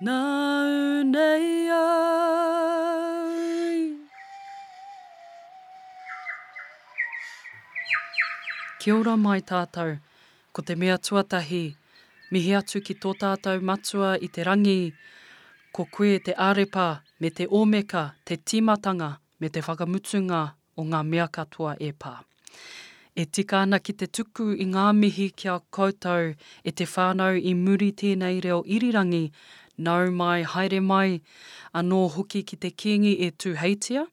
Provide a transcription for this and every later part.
Nāu nei au. Kia ora mai tātou. Ko te mea tuatahi, mihi atu ki tō tātou Matua i te Rangi, ko koe te Arepa me te Omeka, te Tīmatanga me te Whakamutunga o ngā mea katoa e pā. E tika ana ki te tuku i ngā mihi ki a koutou e te whānau i muri tēnei reo irirangi nau mai haere mai anō hoki ki te Kīngi e Tuheitia,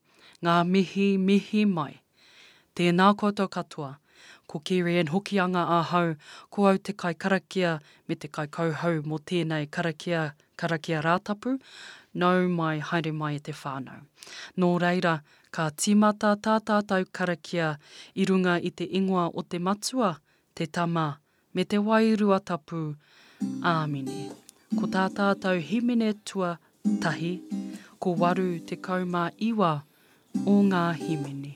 ngā mihi mihi mai. Tēnā koutou katoa. Ko Kerry Ann Hokianga ahau, ko au te kaikarakia me te kaikauhau mō tēnei karakia karakia Rātapu nau mai haere mai e te whānau. Nō reira, Ka tīmata tā tātou karakia i runga i te ingoa o te Matua, te Tama, me te Wairua Tapu. Āmine. Ko tā tātou himene tuatahi, ko waru tekau mā iwa o ngā himene.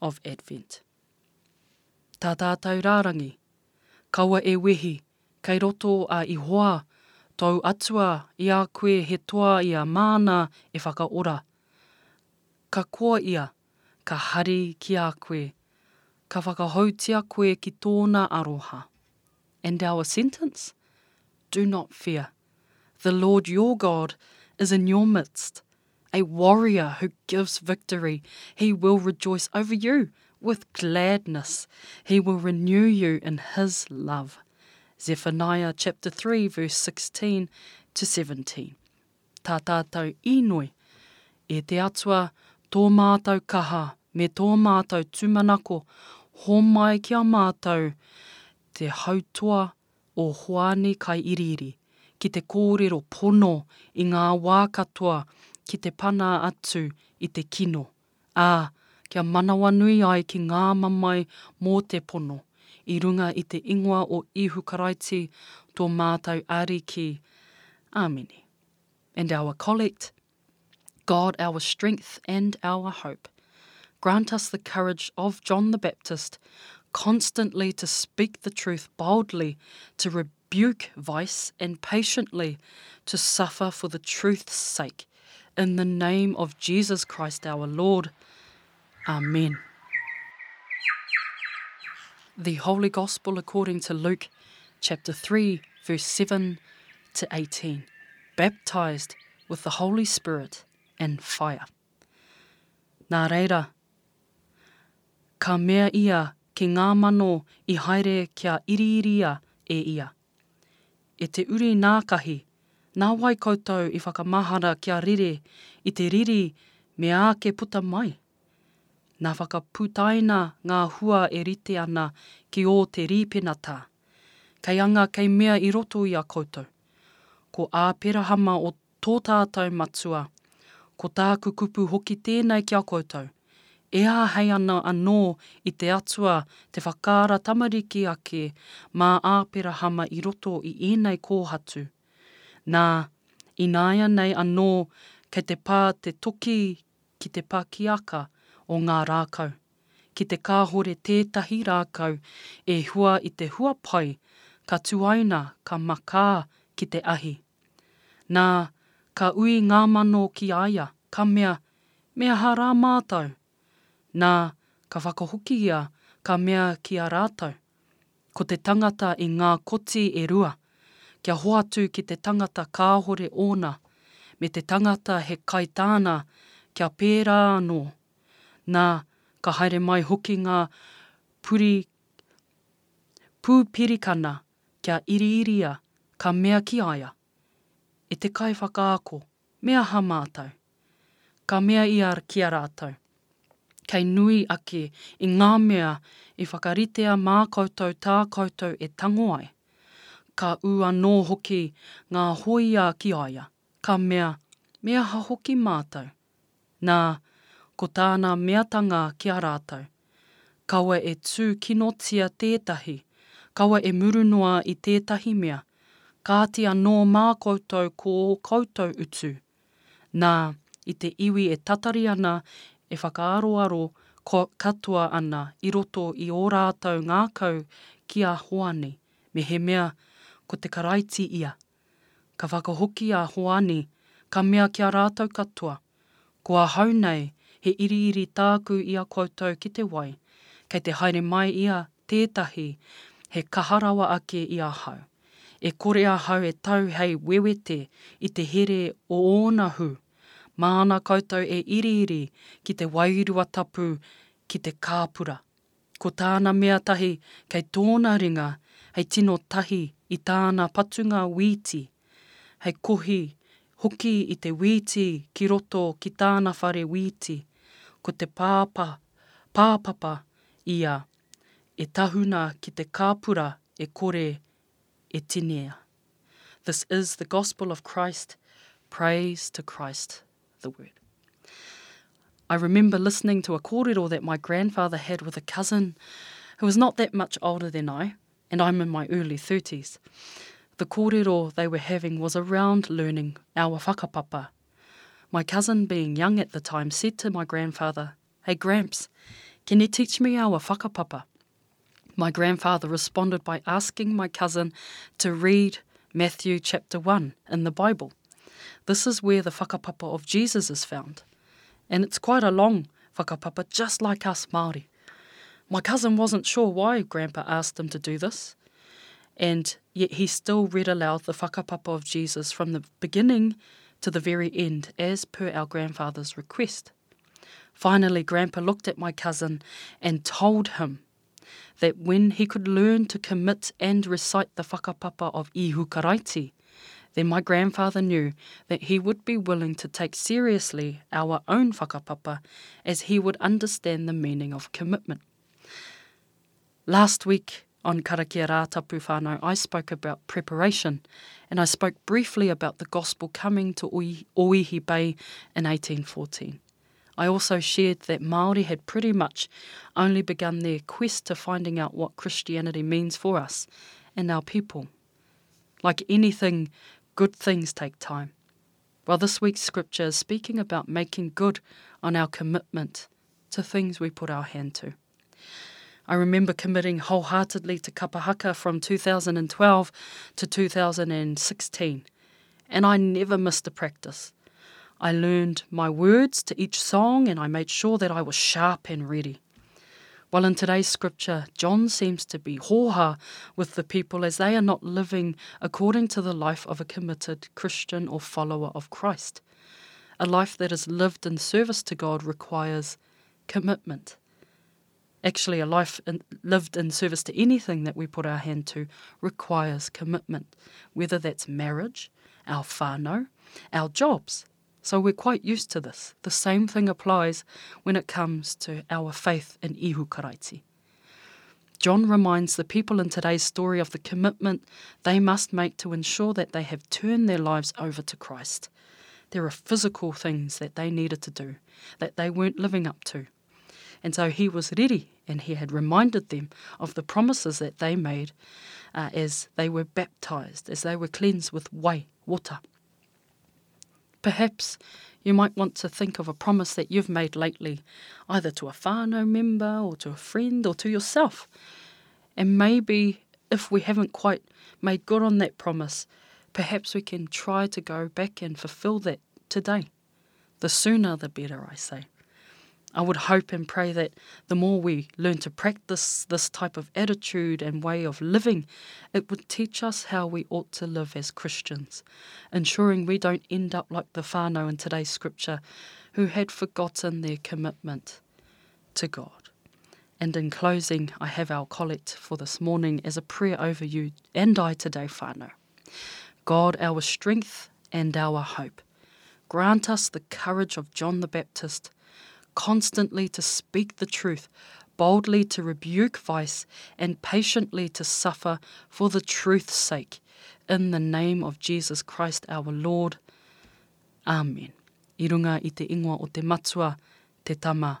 of Advent. Tā tātou rārangi, kaua e wehi kei roto a Ihoā, tōu Atua i a koe he toa ia māna e whakaora, ka koa ia, ka hari ki a koe, ka whakahoutia koe ki tōna aroha. And our sentence? Do not fear, the Lord your God is in your midst, A warrior who gives victory, he will rejoice over you with gladness, he will renew you in his love. Zephaniah chapter 3 verse 16 to 17. Tā tātou īnoi, e te Atua, tō mātou kaha me tō mātou tūmanako, homai ki a mātou te hautoa o Hoani Kaiiriiri ki te kōrero pono i ngā wā katoa ki te pana atu i te kino, ā, kia manawanui ai ki ngā mamae mō te pono, i runga i te ingoa o Ihu Karaiti, tō mātou Ariki. Āmine. And our collect God our strength and our hope, grant us the courage of John the Baptist constantly to speak the truth boldly, to rebuke rebuke vice and patiently to suffer for the truth's sake. In the name of Jesus Christ our Lord. Amen. The Holy Gospel according to Luke, chapter 3, verse 7 to 18. Baptized with the Holy Spirit and fire. Nā reira, ka mea ia ki ngā mano i haere kia iriiria e ia, E te uri nākahi, nā wai koutou i whakamahara kia rere i te riri me āke puta mai? Nā whakaputaina ngā hua e rite ana ki ō te rīpenatā. Kei anga kei mea i roto i a koutou. Ko Āperahama o tō tātou Matua. Ko tāku kupu hoki tēnei ki a koutou, e āhei ana anō i te Atua te whakaara tamariki ake mā Āperahama i roto i ēnei kōhatu. Nā, ināianei anō kei te pā te toki ki te pakiaka o ngā rākau. ki te kāhore tētahi rākau e hua i te hua pai ka tuaina ka makā ki te ahi. Nā, ka ui ngā mano ki a ia, ka mea, Me aha rā mātou? Nā, ka whakahoki ia, ka mea ki a rātou, Ko te tangata i ngā koti e rua, kia hoatu ki te tangata kāhore ōna, me te tangata he kai tāna, kia pērā anō. Nā, ka haere mai hoki ngā puri pūpirikana kia iriiria, ka mea ki a ia, E te kaiwhakaako, me aha mātou? Ka mea ia ki a rātou, Kei nui ake i ngā mea i whakaritea mā koutou tā koutou e tango ai. Ka ū anō hoki ngā hōia ki a ia, ka mea, Me aha hoki mātou? Nā, ko tāna meatanga ki a rātou, Kaua e tūkinotia tētahi, kaua e muru noa i tētahi mea, kāti anō mā koutou ko ō koutou utu, nā, i te iwi e tatari ana e whakaaroaro katoa ana i roto i ō rātou ngākau ki a Hoani, mehemea ko te Karaiti ia. Ka whakahoki a Hoani, ka mea ki a rātou katoa, Ko ahau nei, he iriiri tāku i a koutou ki te wai, kei te haere mai ia tētahi he kaha rawa ake i ahau. E kore ahau e tau hei wewete i te here o ōna hū. Māna koutou e iriiri ki te wairua tapu ki te kāpura, Ko tāna mea tahi kei tōna ringa hei tino tahi i tāna patunga wīti, hei kohi hoki i te wīti ki roto ki tāna whare wīti, ko te pāpa, pāpapa ia e tahuna ki te kāpura e kore e tinea. This is the gospel of Christ, praise to Christ. the word. I remember listening to a kōrero that my grandfather had with a cousin who was not that much older than I, and I'm in my early 30s. The kōrero they were having was around learning our whakapapa. My cousin, being young at the time, said to my grandfather, Hey, Gramps, can you teach me our whakapapa? My grandfather responded by asking my cousin to read Matthew chapter 1 in the Bible. This is where the whakapapa of Jesus is found. And it's quite a long whakapapa, just like us Māori. My cousin wasn't sure why Grandpa asked him to do this, and yet he still read aloud the whakapapa of Jesus from the beginning to the very end, as per our grandfather's request. Finally, Grandpa looked at my cousin and told him that when he could learn to commit and recite the whakapapa of Ihukaraiti. then my grandfather knew that he would be willing to take seriously our own whakapapa as he would understand the meaning of commitment. Last week on Karakia Rā Tapu whānau, I spoke about preparation and I spoke briefly about the gospel coming to Oihi Bay in 1814. I also shared that Māori had pretty much only begun their quest to finding out what Christianity means for us and our people. Like anything Good things take time. Well, this week's scripture is speaking about making good on our commitment to things we put our hand to. I remember committing wholeheartedly to Kapahaka from 2012 to 2016, and I never missed a practice. I learned my words to each song and I made sure that I was sharp and ready. Well, in today's scripture, John seems to be hoha with the people as they are not living according to the life of a committed Christian or follower of Christ. A life that is lived in service to God requires commitment. Actually, a life in, lived in service to anything that we put our hand to requires commitment, whether that's marriage, our whānau, our jobs, so we're quite used to this. The same thing applies when it comes to our faith in Ihukaraiti. Karaiti. John reminds the people in today's story of the commitment they must make to ensure that they have turned their lives over to Christ. There are physical things that they needed to do that they weren't living up to. And so he was ready and he had reminded them of the promises that they made uh, as they were baptized, as they were cleansed with wai, water. Perhaps you might want to think of a promise that you've made lately, either to a whānau member or to a friend or to yourself. And maybe if we haven't quite made good on that promise, perhaps we can try to go back and fulfill that today. The sooner the better, I say. I would hope and pray that the more we learn to practice this type of attitude and way of living, it would teach us how we ought to live as Christians, ensuring we don't end up like the whānau in today's scripture, who had forgotten their commitment to God. And in closing, I have our collect for this morning as a prayer over you and I today, whānau. God, our strength and our hope, grant us the courage of John the Baptist – constantly to speak the truth, boldly to rebuke vice, and patiently to suffer for the truth's sake. In the name of Jesus Christ our Lord. Amen. I runga i te ingoa o te matua, te tama,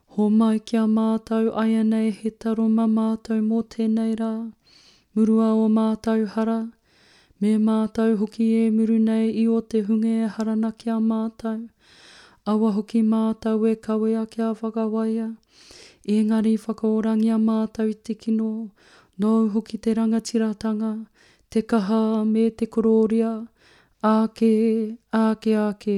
Homai ki a mātou aianei he taroma mātou mō tēnei rā, murua o mātou hara, me mātou hoki e muru nei i o te hunga e harana ki a mātou. Awa hoki mātou e kawea kia whakawaia, ēngari whakaorangia mātou i te kino, nōu hoki te rangatiratanga, te kaha me te korōria, ake, ake ake,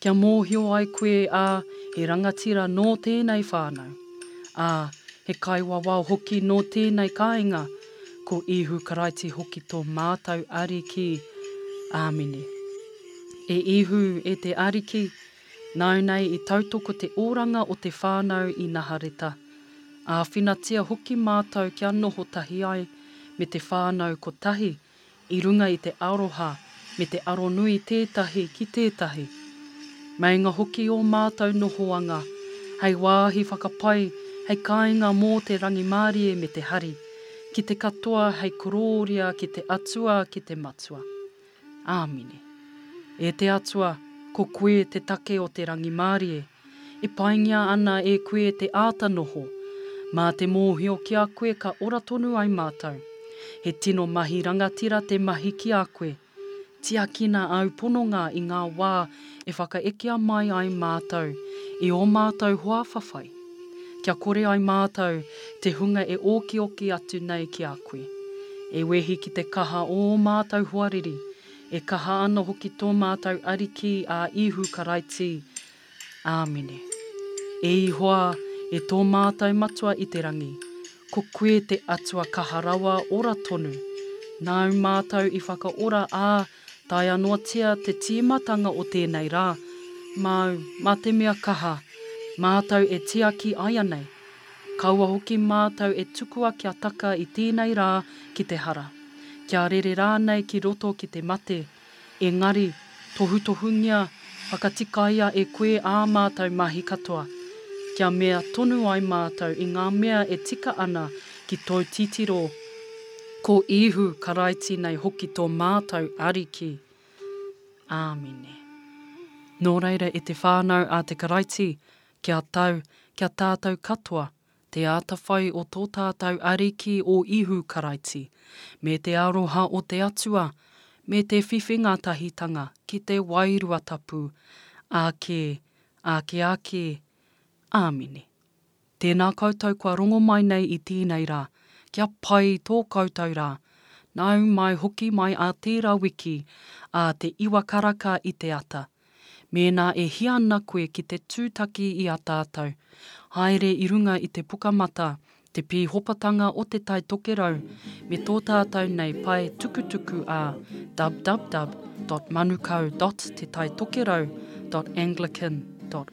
Kia mōhio ai koe, ā, he rangatira nō tēnei whānau, ā, he kaiwawao hoki nō tēnei kāinga, ko Īhu Karaiti hoki tō mātou Ariki. Āmine. E Īhu, e te Ariki, nāu nei i tautoko te oranga o te whānau i Nahareta. Āwhinatia hoki mātou kia noho tahi ai me te whānau kotahi, I runga i te aroha me te aronui tētahi ki tētahi. Meinga hoki ō mātou nohoanga hei wāhi whakapai, hei kāinga mō te rangimārie me te hari, ki te katoa hei korōria ki te Atua ki te Matua. Āmine. E te Atua, ko koe te take o te rangimārie. E paingia ana e koe te āta noho. Mā te mōhio ki a koe ka ora tonu ai mātou. He tino mahi rangatira te mahi ki a koe. Tiakina āu pononga i ngā wā e whakaekea mai ai mātou i ō mātou hoa whawhai. Kia kore ai mātou te hunga e okioki atu nei ki a koe. E wehi ki te kaha o ō mātou hoariri, E kaha ana hoki tō mātou Ariki a Ihu Karaiti. Āmine. E Ihoa, e tō mātou Matua i te Rangi, ko Koe te Atua kaha rawa ora tonu. Nāu mātou i whakaora ā taea noatia te tīmatanga o tēnei rā. Māu, mā te mea kaha, mātou e tiaki aianei, Kaua hoki mātou e tukua kia taka i tēnei rā ki te hara, kia rere rānei ki roto ki te mate, engari, tohutohungia, whakatikaia e koe ā mātou mahi katoa, kia mea tonu ai mātou i ngā mea e tika ana ki tōu titiro, ko Īhu Karaiti nei hoki tō mātou Ariki. Āmine. Nō reira e te whānau a te Karaiti, Kia tau, kia tātou katoa, te atawhai o tō tātou Ariki o Ihu Karaiti, me te aroha o te Atua, me te whiwhi ngātahitanga ki te Wairua Tapu, ake, ake ake. Āmine. Tēnā koutou kua rongo mai nei i tīnei rā, kia pai tō koutou rā. Nāu mai hoki mai ā tērā wiki, ā te iwa karaka i te ata. Mēnā e hia ana koe ki te tūtaki i a tātou, haere i runga i te puka matā, te pīhopatanga o Te Tai Tokerau me tō tātou nei pae tukutuku a www.manukau.tetaitokerau.anglican.org.